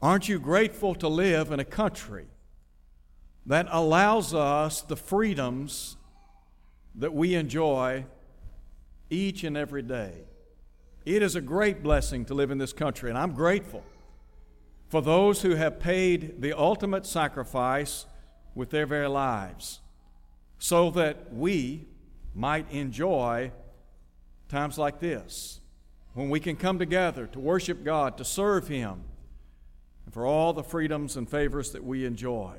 Aren't you grateful to live in a country that allows us the freedoms that we enjoy each and every day? It is a great blessing to live in this country, and I'm grateful for those who have paid the ultimate sacrifice with their very lives so that we might enjoy times like this when we can come together to worship God, to serve Him and for all the freedoms and favors that we enjoy.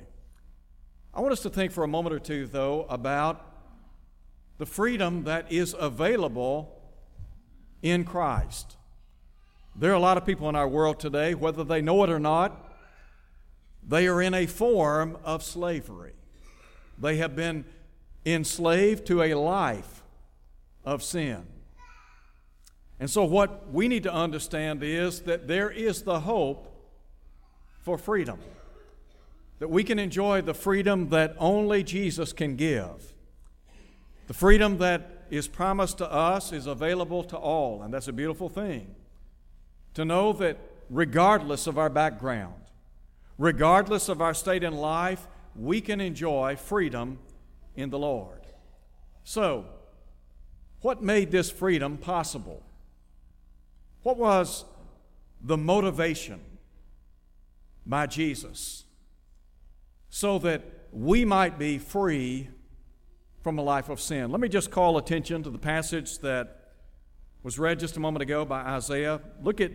I want us to think for a moment or two, though, about the freedom that is available in Christ. There are a lot of people in our world today, whether they know it or not, they are in a form of slavery. They have been enslaved to a life of sin. And so, what we need to understand is that there is the hope for freedom. That we can enjoy the freedom that only Jesus can give. The freedom that is promised to us is available to all, and that's a beautiful thing. To know that regardless of our background, regardless of our state in life, we can enjoy freedom in the Lord. So, what made this freedom possible? What was the motivation by Jesus so that we might be free from a life of sin. Let me just call attention to the passage that was read just a moment ago by Isaiah. Look at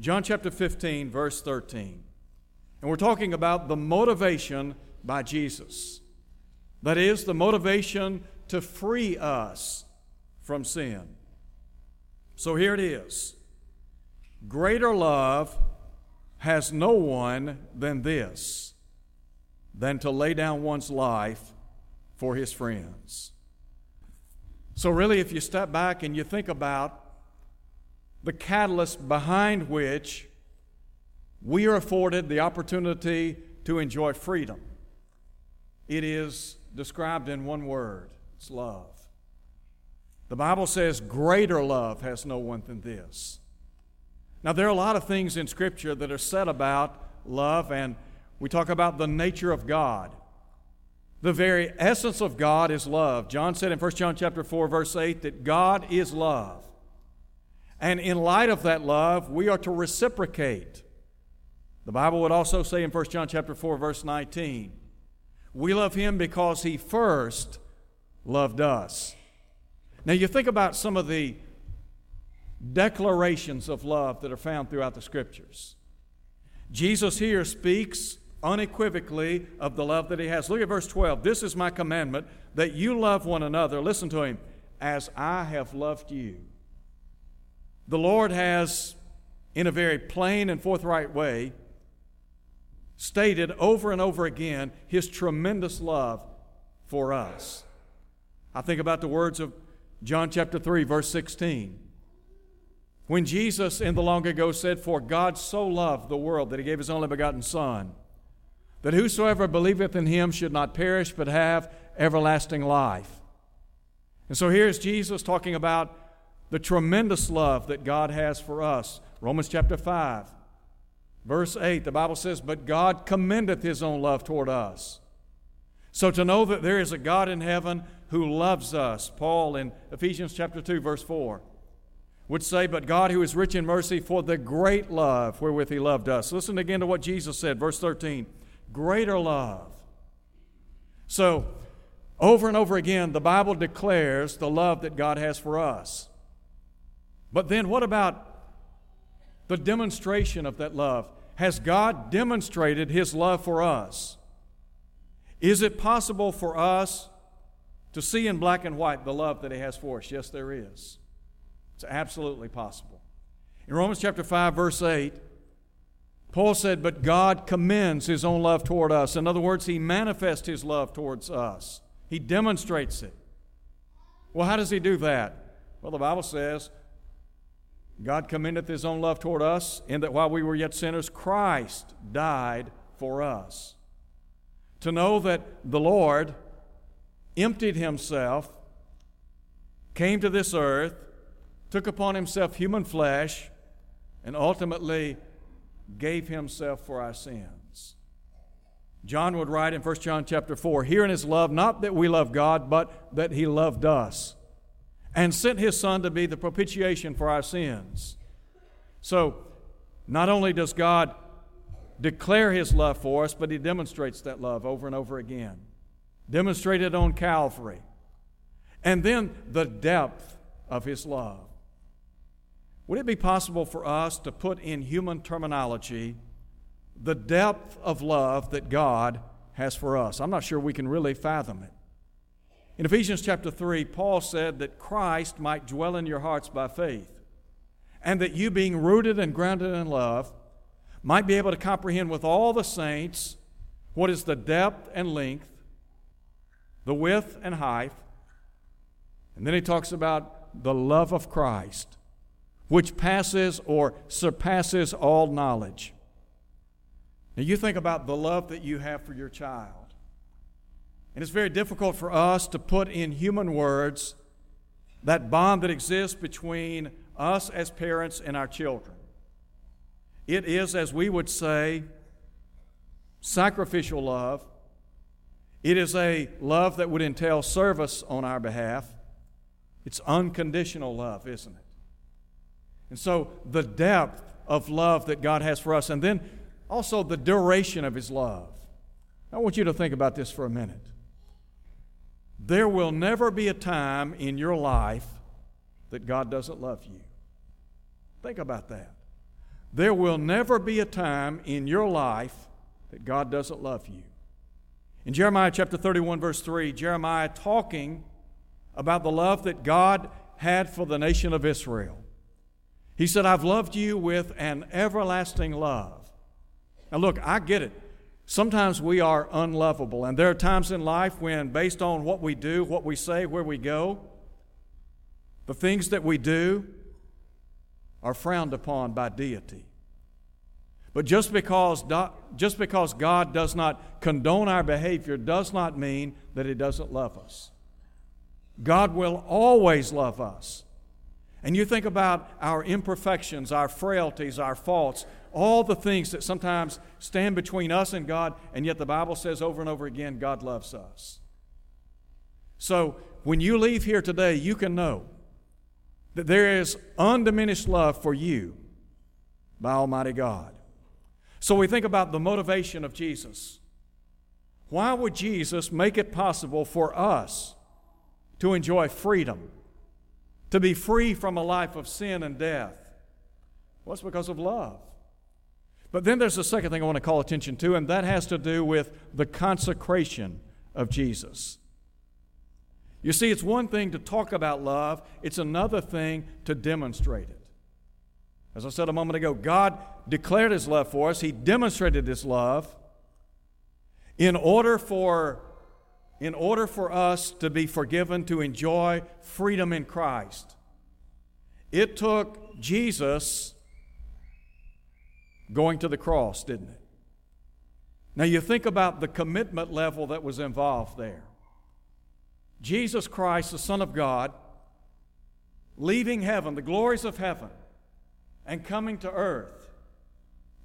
John chapter 15, verse 13. And we're talking about the motivation by Jesus. That is, the motivation to free us from sin. So here it is Greater love has no one than this, than to lay down one's life for his friends. So, really, if you step back and you think about the catalyst behind which we are afforded the opportunity to enjoy freedom, it is described in one word it's love. The Bible says, Greater love has no one than this now, there are a lot of things in Scripture that are said about love, and we talk about the nature of God. The very essence of God is love. John said in 1 John chapter 4, verse 8, that God is love. And in light of that love, we are to reciprocate. The Bible would also say in 1 John chapter 4, verse 19, we love him because he first loved us. Now you think about some of the declarations of love that are found throughout the scriptures. Jesus here speaks unequivocally of the love that he has. Look at verse 12. This is my commandment that you love one another. Listen to him. As I have loved you. The Lord has, in a very plain and forthright way, stated over and over again his tremendous love for us. I think about the words of John chapter 3, verse 16. When Jesus in the long ago said, For God so loved the world that he gave his only begotten Son, that whosoever believeth in him should not perish but have everlasting life. And so here's Jesus talking about the tremendous love that God has for us. Romans chapter 5, verse 8, the Bible says, But God commendeth his own love toward us. So to know that there is a God in heaven who loves us, Paul in Ephesians chapter 2, verse 4 would say, But God, who is rich in mercy, for the great love wherewith He loved us. Listen again to what Jesus said, verse 13 greater love. So, over and over again, the Bible declares the love that God has for us. But then, what about the demonstration of that love? Has God demonstrated His love for us? Is it possible for us to see in black and white the love that He has for us? Yes, there is. It's absolutely possible. In Romans chapter 5, verse 8, Paul said, But God commends his own love toward us. In other words, he manifests his love towards us, he demonstrates it. Well, how does he do that? Well, the Bible says, God commendeth his own love toward us, in that while we were yet sinners, Christ died for us. To know that the Lord emptied himself, came to this earth, took upon himself human flesh, and ultimately gave himself for our sins. John would write in 1 John chapter 4, Herein is love, not that we love God, but that he loved us and sent his son to be the propitiation for our sins. So, not only does God declare his love for us, but he demonstrates that love over and over again. Demonstrated on Calvary. And then the depth of his love. Would it be possible for us to put in human terminology the depth of love that God has for us? I'm not sure we can really fathom it. In Ephesians chapter 3, Paul said that Christ might dwell in your hearts by faith, and that you, being rooted and grounded in love, might be able to comprehend with all the saints what is the depth and length, the width and height. And then he talks about the love of Christ, which passes or surpasses all knowledge. Now, you think about the love that you have for your child. And it's very difficult for us to put in human words that bond that exists between us as parents and our children. It is, as we would say, sacrificial love. It is a love that would entail service on our behalf. It's unconditional love, isn't it? And so, the depth of love that God has for us, and then also the duration of His love. I want you to think about this for a minute. There will never be a time in your life that God doesn't love you. Think about that. There will never be a time in your life that God doesn't love you. In Jeremiah chapter 31, verse 3, Jeremiah talking about the love that God had for the nation of Israel. He said, I've loved you with an everlasting love. Now, look, I get it. Sometimes we are unlovable, and there are times in life when, based on what we do, what we say, where we go, the things that we do are frowned upon by deity. But just because, just because God does not condone our behavior does not mean that He doesn't love us. God will always love us. And you think about our imperfections, our frailties, our faults, all the things that sometimes stand between us and God, and yet the Bible says over and over again, God loves us. So when you leave here today, you can know that there is undiminished love for you by Almighty God. So we think about the motivation of Jesus. Why would Jesus make it possible for us to enjoy freedom, to be free from a life of sin and death? Well, it's because of love. But then there's a second thing I want to call attention to, and that has to do with the consecration of Jesus. You see, it's one thing to talk about love, it's another thing to demonstrate it. As I said a moment ago, God declared His love for us, He demonstrated His love in order for, in order for us to be forgiven, to enjoy freedom in Christ. It took Jesus going to the cross, didn't it? Now you think about the commitment level that was involved there. Jesus Christ, the Son of God, leaving heaven, the glories of heaven, and coming to earth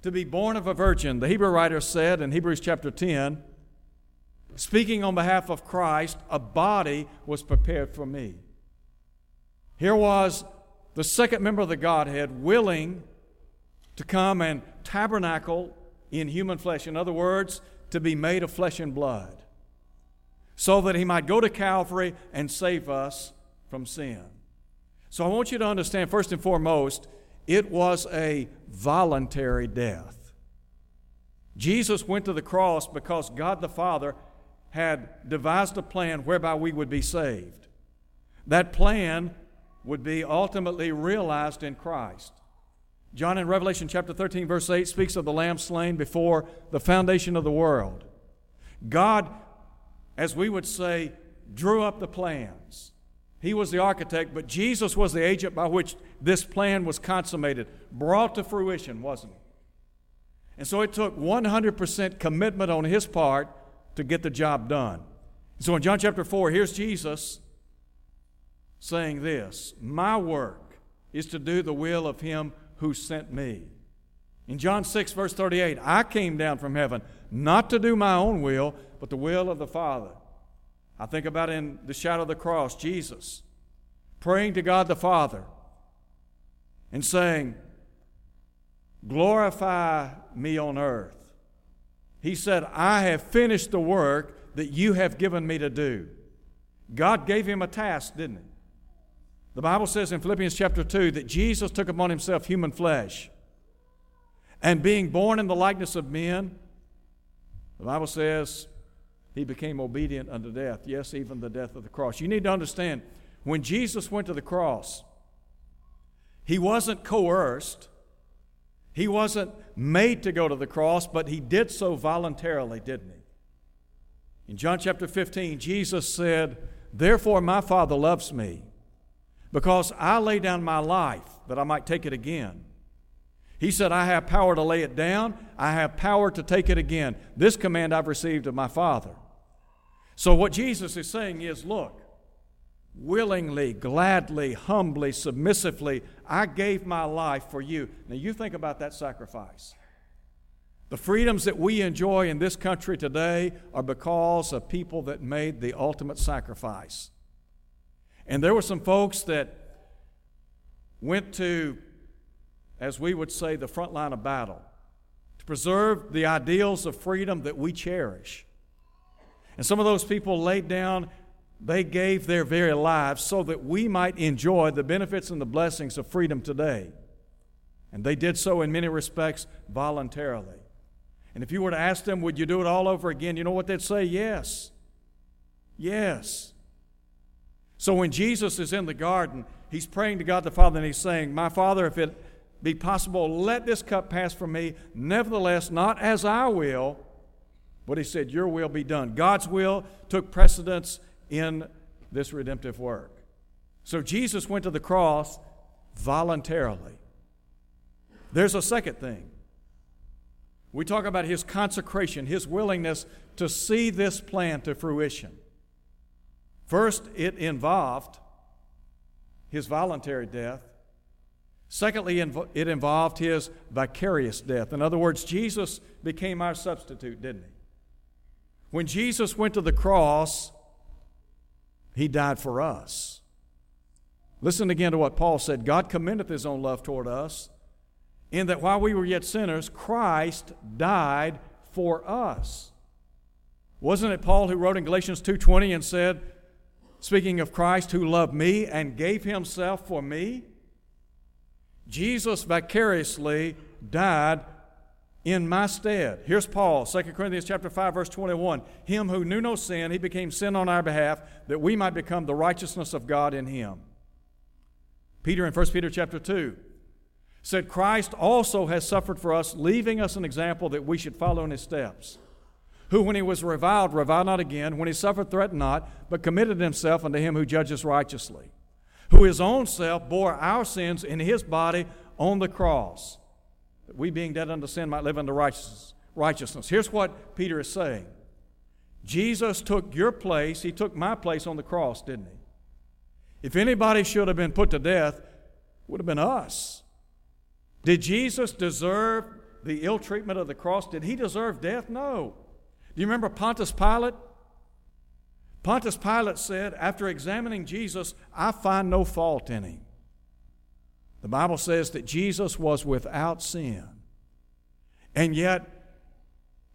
to be born of a virgin. The Hebrew writer said in Hebrews chapter 10, speaking on behalf of Christ, a body was prepared for me. Here was the second member of the Godhead willing to come and tabernacle in human flesh. In other words, to be made of flesh and blood, so that he might go to Calvary and save us from sin. So I want you to understand, first and foremost, it was a voluntary death. Jesus went to the cross because God the Father had devised a plan whereby we would be saved. That plan would be ultimately realized in Christ. John in Revelation chapter 13, verse 8, speaks of the lamb slain before the foundation of the world. God, as we would say, drew up the plans. He was the architect, but Jesus was the agent by which this plan was consummated, brought to fruition, wasn't it? And so it took 100% commitment on his part to get the job done. So in John chapter 4, here's Jesus saying this My work is to do the will of him who sent me. In John 6, verse 38, I came down from heaven not to do my own will, but the will of the Father. I think about in the shadow of the cross, Jesus praying to God the Father and saying, Glorify me on earth. He said, I have finished the work that you have given me to do. God gave him a task, didn't he? The Bible says in Philippians chapter 2 that Jesus took upon himself human flesh. And being born in the likeness of men, the Bible says he became obedient unto death. Yes, even the death of the cross. You need to understand when Jesus went to the cross, he wasn't coerced, he wasn't made to go to the cross, but he did so voluntarily, didn't he? In John chapter 15, Jesus said, Therefore my Father loves me because I lay down my life that I might take it again. He said, I have power to lay it down, I have power to take it again. This command I've received of my Father. So, what Jesus is saying is, look, willingly, gladly, humbly, submissively, I gave my life for you. Now, you think about that sacrifice. The freedoms that we enjoy in this country today are because of people that made the ultimate sacrifice. And there were some folks that went to, as we would say, the front line of battle to preserve the ideals of freedom that we cherish. And some of those people laid down, they gave their very lives so that we might enjoy the benefits and the blessings of freedom today. And they did so in many respects voluntarily. And if you were to ask them, would you do it all over again? You know what they'd say? Yes. Yes. So when Jesus is in the garden, he's praying to God the Father and he's saying, My Father, if it be possible, let this cup pass from me. Nevertheless, not as I will, but he said, Your will be done. God's will took precedence in this redemptive work. So Jesus went to the cross voluntarily. There's a second thing. We talk about his consecration, his willingness to see this plan to fruition. First, it involved his voluntary death. Secondly, it involved his vicarious death. In other words, Jesus became our substitute, didn't he? When Jesus went to the cross, he died for us. Listen again to what Paul said God commendeth his own love toward us, in that while we were yet sinners, Christ died for us. Wasn't it Paul who wrote in Galatians 2:20 and said, speaking of Christ who loved me and gave himself for me, Jesus vicariously died in my stead. Here's Paul, 2 Corinthians chapter 5 verse 21. Him who knew no sin, he became sin on our behalf that we might become the righteousness of God in him. Peter in 1 Peter chapter 2 said Christ also has suffered for us, leaving us an example that we should follow in his steps who, when he was reviled, reviled not again, when he suffered, threatened not, but committed himself unto him who judges righteously, who his own self bore our sins in his body on the cross, that we, being dead unto sin, might live unto righteousness. righteousness. Here's what Peter is saying Jesus took your place, he took my place on the cross, didn't he? If anybody should have been put to death, it would have been us. Did Jesus deserve the ill treatment of the cross? Did he deserve death? No. Do you remember Pontius Pilate? Pontius Pilate said, after examining Jesus, I find no fault in him. The Bible says that Jesus was without sin. And yet,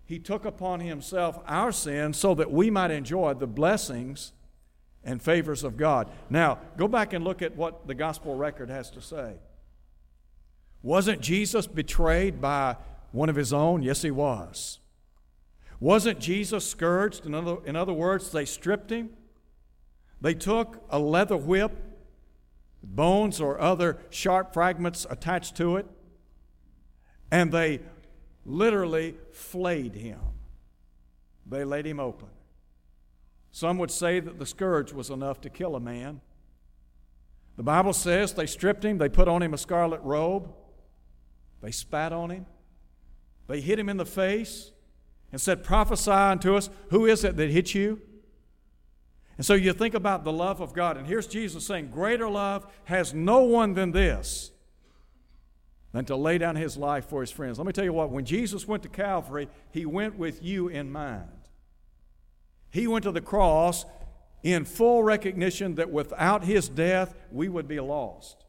he took upon himself our sin so that we might enjoy the blessings and favors of God. Now, go back and look at what the gospel record has to say. Wasn't Jesus betrayed by one of his own? Yes, he was. Wasn't Jesus scourged? In other, in other words, they stripped him. They took a leather whip, bones or other sharp fragments attached to it. And they literally flayed him. They laid him open. Some would say that the scourge was enough to kill a man. The Bible says they stripped him, they put on him a scarlet robe, they spat on him, they hit him in the face, and said, Prophesy unto us, who is it that hit you? And so you think about the love of God, and here's Jesus saying, Greater love has no one than this, than to lay down his life for his friends. Let me tell you what, when Jesus went to Calvary, he went with you in mind. He went to the cross in full recognition that without his death, we would be lost.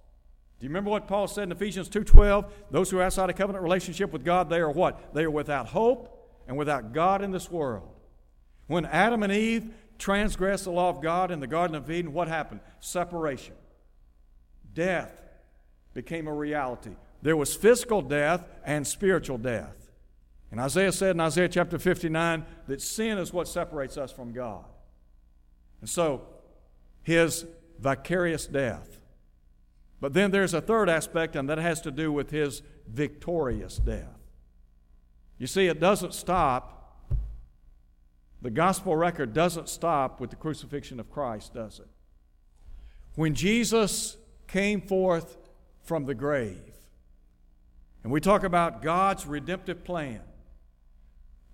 Do you remember what Paul said in Ephesians 2:12? Those who are outside a covenant relationship with God, they are what? They are without hope and without God in this world. When Adam and Eve transgressed the law of God in the Garden of Eden, what happened? Separation. Death became a reality. There was physical death and spiritual death. And Isaiah said in Isaiah chapter 59 that sin is what separates us from God. And so, his vicarious death. But then there's a third aspect, and that has to do with his victorious death. You see, it doesn't stop. The gospel record doesn't stop with the crucifixion of Christ, does it? When Jesus came forth from the grave, and we talk about God's redemptive plan,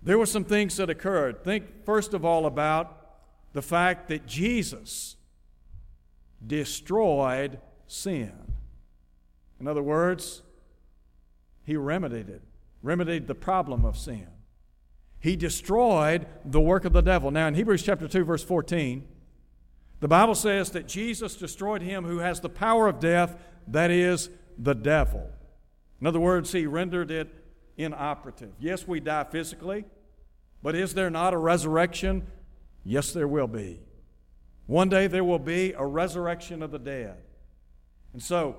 there were some things that occurred. Think, first of all, about the fact that Jesus destroyed sin. In other words, he remedied it remedied the problem of sin. He destroyed the work of the devil. Now, in Hebrews chapter 2, verse 14, the Bible says that Jesus destroyed him who has the power of death, that is, the devil. In other words, he rendered it inoperative. Yes, we die physically, but is there not a resurrection? Yes, there will be. One day there will be a resurrection of the dead. And so,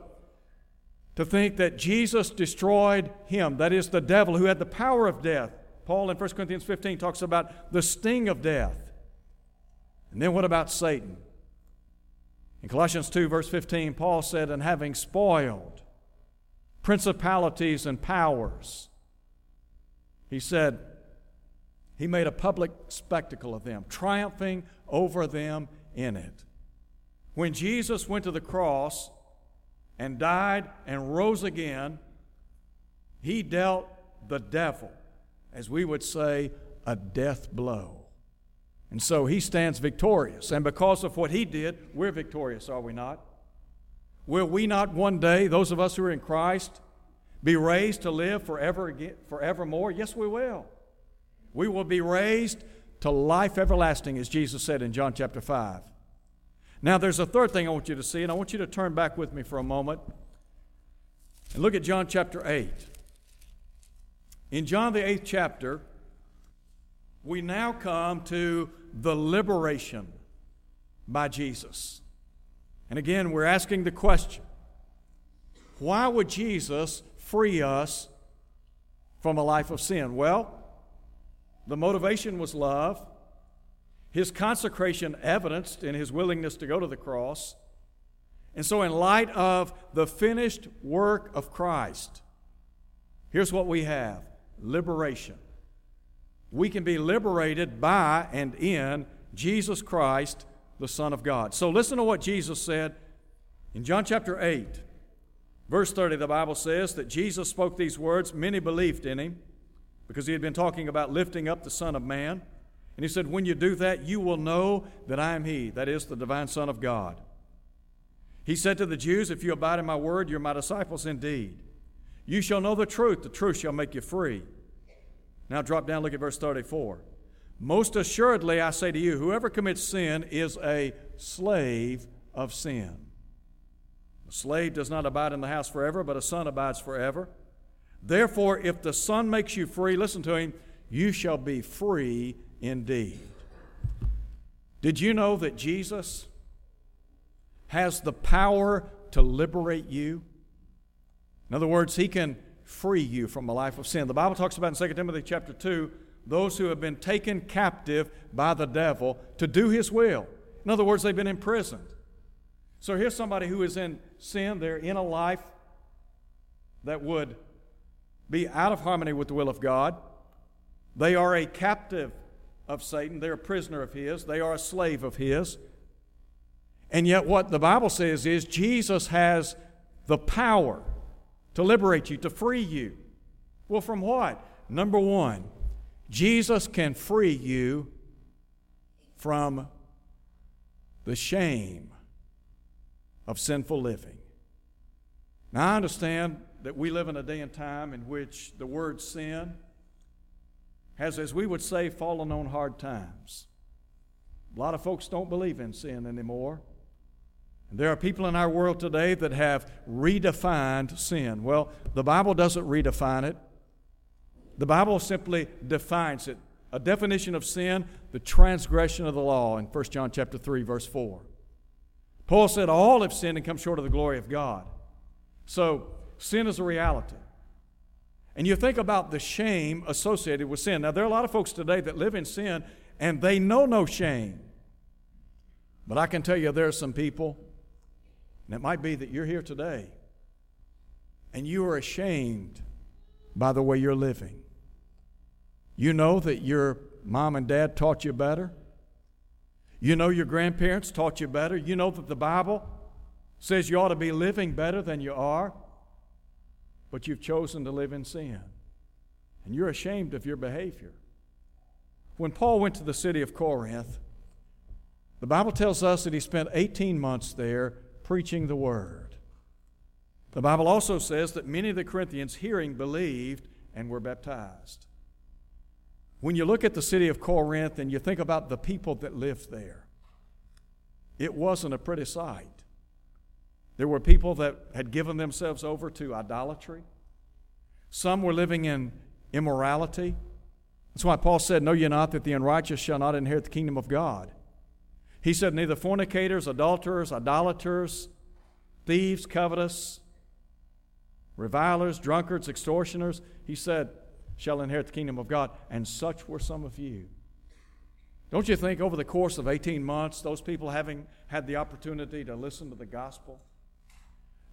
to think that Jesus destroyed him, that is, the devil who had the power of death. Paul in 1 Corinthians 15 talks about the sting of death. And then what about Satan? In Colossians 2, verse 15, Paul said, And having spoiled principalities and powers, he said, He made a public spectacle of them, triumphing over them in it. When Jesus went to the cross, and died and rose again, he dealt the devil, as we would say, a death blow. And so he stands victorious. And because of what he did, we're victorious, are we not? Will we not one day, those of us who are in Christ, be raised to live forever again, forevermore? Yes, we will. We will be raised to life everlasting, as Jesus said in John chapter 5. Now, there's a third thing I want you to see, and I want you to turn back with me for a moment and look at John chapter 8. In John, the eighth chapter, we now come to the liberation by Jesus. And again, we're asking the question why would Jesus free us from a life of sin? Well, the motivation was love. His consecration evidenced in his willingness to go to the cross. And so, in light of the finished work of Christ, here's what we have liberation. We can be liberated by and in Jesus Christ, the Son of God. So, listen to what Jesus said in John chapter 8, verse 30. The Bible says that Jesus spoke these words. Many believed in him because he had been talking about lifting up the Son of Man. And he said, When you do that, you will know that I am He, that is, the divine Son of God. He said to the Jews, If you abide in my word, you're my disciples indeed. You shall know the truth, the truth shall make you free. Now drop down, look at verse 34. Most assuredly, I say to you, whoever commits sin is a slave of sin. A slave does not abide in the house forever, but a son abides forever. Therefore, if the Son makes you free, listen to him, you shall be free indeed. Did you know that Jesus has the power to liberate you? In other words, he can free you from a life of sin. The Bible talks about in 2 Timothy chapter 2 those who have been taken captive by the devil to do his will. In other words, they've been imprisoned. So here's somebody who is in sin, they're in a life that would be out of harmony with the will of God. They are a captive of Satan. They're a prisoner of his. They are a slave of his. And yet, what the Bible says is Jesus has the power to liberate you, to free you. Well, from what? Number one, Jesus can free you from the shame of sinful living. Now, I understand that we live in a day and time in which the word sin has, as we would say, fallen on hard times. A lot of folks don't believe in sin anymore. There are people in our world today that have redefined sin. Well, the Bible doesn't redefine it, the Bible simply defines it. A definition of sin, the transgression of the law in 1 John chapter 3 verse 4. Paul said all have sinned and come short of the glory of God. So, sin is a reality. And you think about the shame associated with sin. Now, there are a lot of folks today that live in sin and they know no shame. But I can tell you there are some people, and it might be that you're here today, and you are ashamed by the way you're living. You know that your mom and dad taught you better. You know your grandparents taught you better. You know that the Bible says you ought to be living better than you are but you've chosen to live in sin. And you're ashamed of your behavior. When Paul went to the city of Corinth, the Bible tells us that he spent 18 months there preaching the word. The Bible also says that many of the Corinthians hearing believed and were baptized. When you look at the city of Corinth and you think about the people that lived there, it wasn't a pretty sight. There were people that had given themselves over to idolatry. Some were living in immorality. That's why Paul said, Know ye not that the unrighteous shall not inherit the kingdom of God? He said, Neither fornicators, adulterers, idolaters, thieves, covetous, revilers, drunkards, extortioners, he said, shall inherit the kingdom of God. And such were some of you. Don't you think over the course of 18 months, those people having had the opportunity to listen to the gospel,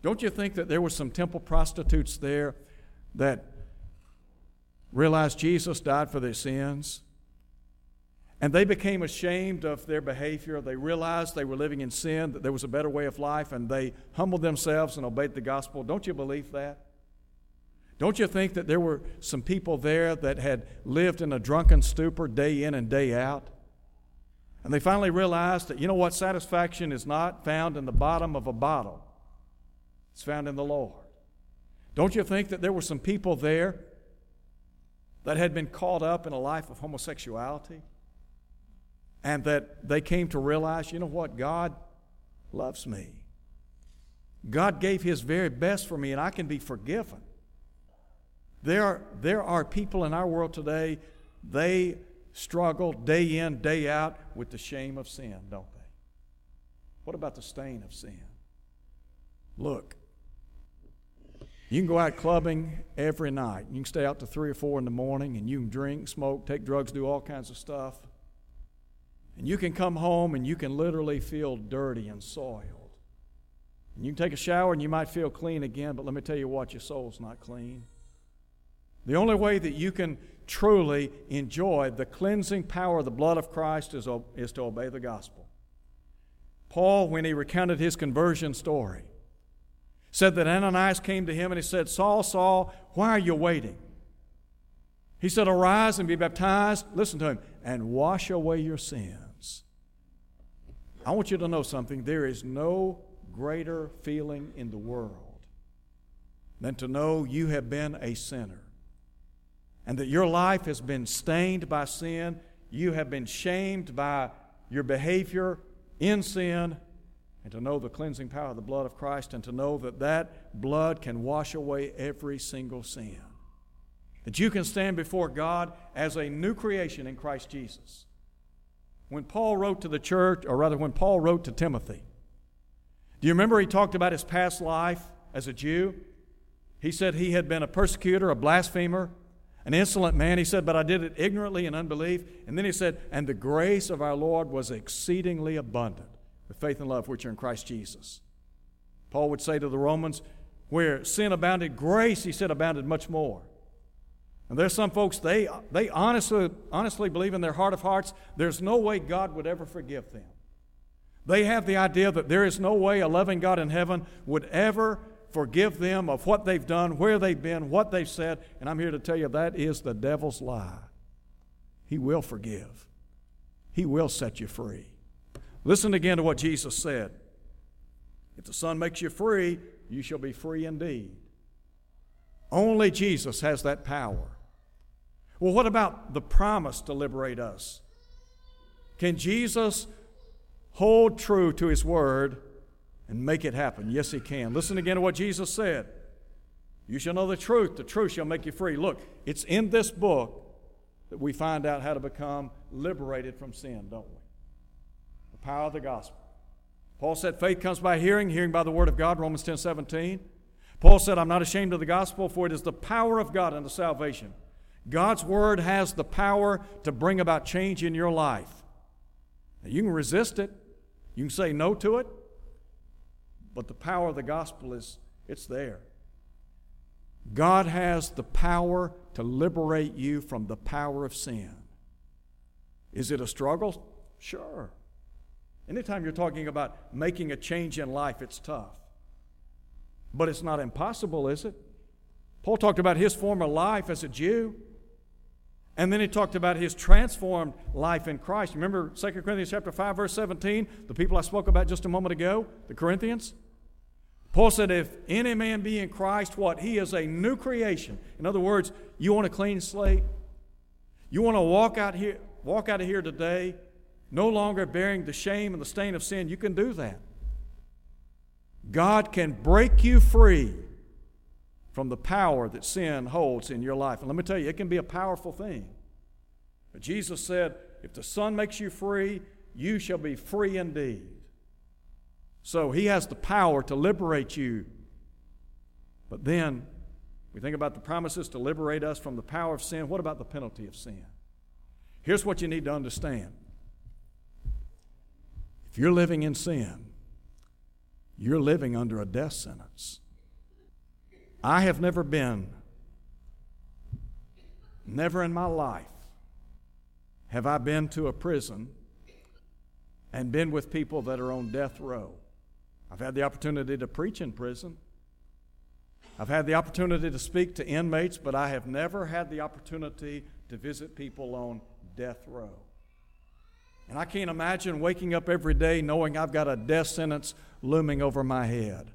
don't you think that there were some temple prostitutes there that realized Jesus died for their sins? And they became ashamed of their behavior. They realized they were living in sin, that there was a better way of life, and they humbled themselves and obeyed the gospel. Don't you believe that? Don't you think that there were some people there that had lived in a drunken stupor day in and day out? And they finally realized that, you know what, satisfaction is not found in the bottom of a bottle. It's found in the Lord. Don't you think that there were some people there that had been caught up in a life of homosexuality and that they came to realize, you know what, God loves me. God gave His very best for me, and I can be forgiven. There are, there are people in our world today, they struggle day in, day out with the shame of sin, don't they? What about the stain of sin? Look, you can go out clubbing every night. You can stay out to three or four in the morning and you can drink, smoke, take drugs, do all kinds of stuff. And you can come home and you can literally feel dirty and soiled. And you can take a shower and you might feel clean again, but let me tell you what, your soul's not clean. The only way that you can truly enjoy the cleansing power of the blood of Christ is, is to obey the gospel. Paul, when he recounted his conversion story, said that Ananias came to him and he said, Saul, Saul, why are you waiting? He said, Arise and be baptized, listen to him, and wash away your sins. I want you to know something. There is no greater feeling in the world than to know you have been a sinner and that your life has been stained by sin. You have been shamed by your behavior in sin and to know the cleansing power of the blood of Christ, and to know that that blood can wash away every single sin. That you can stand before God as a new creation in Christ Jesus. When Paul wrote to the church, or rather, when Paul wrote to Timothy, do you remember he talked about his past life as a Jew? He said he had been a persecutor, a blasphemer, an insolent man. He said, But I did it ignorantly in unbelief. And then he said, And the grace of our Lord was exceedingly abundant with faith and love which are in Christ Jesus. Paul would say to the Romans, where sin abounded, grace, he said, abounded much more. And there's some folks, they, they honestly, honestly believe in their heart of hearts there's no way God would ever forgive them. They have the idea that there is no way a loving God in heaven would ever forgive them of what they've done, where they've been, what they've said. And I'm here to tell you that is the devil's lie. He will forgive, He will set you free. Listen again to what Jesus said If the Son makes you free, you shall be free indeed. Only Jesus has that power. Well, what about the promise to liberate us? Can Jesus hold true to his word and make it happen? Yes, he can. Listen again to what Jesus said. You shall know the truth, the truth shall make you free. Look, it's in this book that we find out how to become liberated from sin, don't we? The power of the gospel. Paul said faith comes by hearing, hearing by the word of God, Romans 10 17. Paul said, I'm not ashamed of the gospel, for it is the power of God unto salvation. God's word has the power to bring about change in your life. Now, you can resist it, you can say no to it, but the power of the gospel is it's there. God has the power to liberate you from the power of sin. Is it a struggle? Sure. Anytime you're talking about making a change in life, it's tough. But it's not impossible, is it? Paul talked about his former life as a Jew. And then he talked about his transformed life in Christ. Remember 2 Corinthians chapter 5, verse 17, the people I spoke about just a moment ago, the Corinthians? Paul said, if any man be in Christ, what? He is a new creation. In other words, you want a clean slate? You want to walk out here, walk out of here today, no longer bearing the shame and the stain of sin, you can do that. God can break you free from the power that sin holds in your life. And let me tell you, it can be a powerful thing. But Jesus said, If the Son makes you free, you shall be free indeed. So he has the power to liberate you. But then, we think about the promises to liberate us from the power of sin. What about the penalty of sin? Here's what you need to understand if you're living in sin, you're living under a death sentence. I have never been, never in my life, have I been to a prison and been with people that are on death row. I've had the opportunity to preach in prison. I've had the opportunity to speak to inmates, but I have never had the opportunity to visit people on death row. And I can't imagine waking up every day knowing I've got a death sentence looming over my head.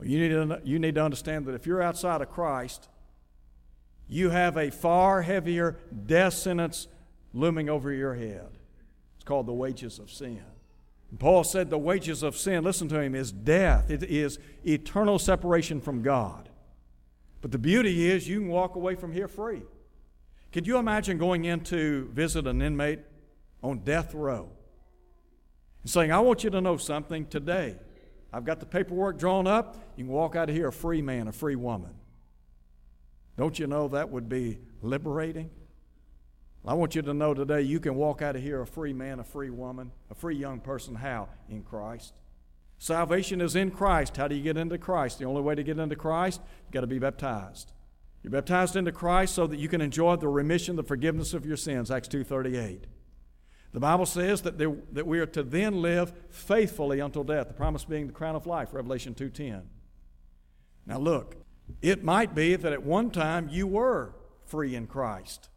You need, to, you need to understand that if you're outside of Christ, you have a far heavier death sentence looming over your head. It's called the wages of sin. And Paul said the wages of sin, listen to him, is death. It is eternal separation from God. But the beauty is you can walk away from here free. Could you imagine going in to visit an inmate on death row and saying, I want you to know something today. I've got the paperwork drawn up. You can walk out of here a free man, a free woman. Don't you know that would be liberating? I want you to know today you can walk out of here a free man, a free woman, a free young person. How? In Christ. Salvation is in Christ. How do you get into Christ? The only way to get into Christ, you've got to be baptized. You're baptized into Christ so that you can enjoy the remission, the forgiveness of your sins. Acts 2.38. The Bible says that, there, that we are to then live faithfully until death, the promise being the crown of life, Revelation 2.10. Now look, it might be that at one time you were free in Christ,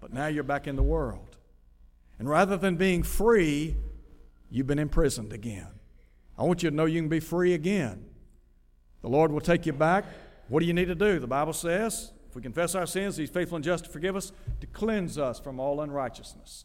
but now you're back in the world. And rather than being free, you've been imprisoned again. I want you to know you can be free again. The Lord will take you back. What do you need to do? The Bible says, if we confess our sins, He's faithful and just to forgive us, to cleanse us from all unrighteousness.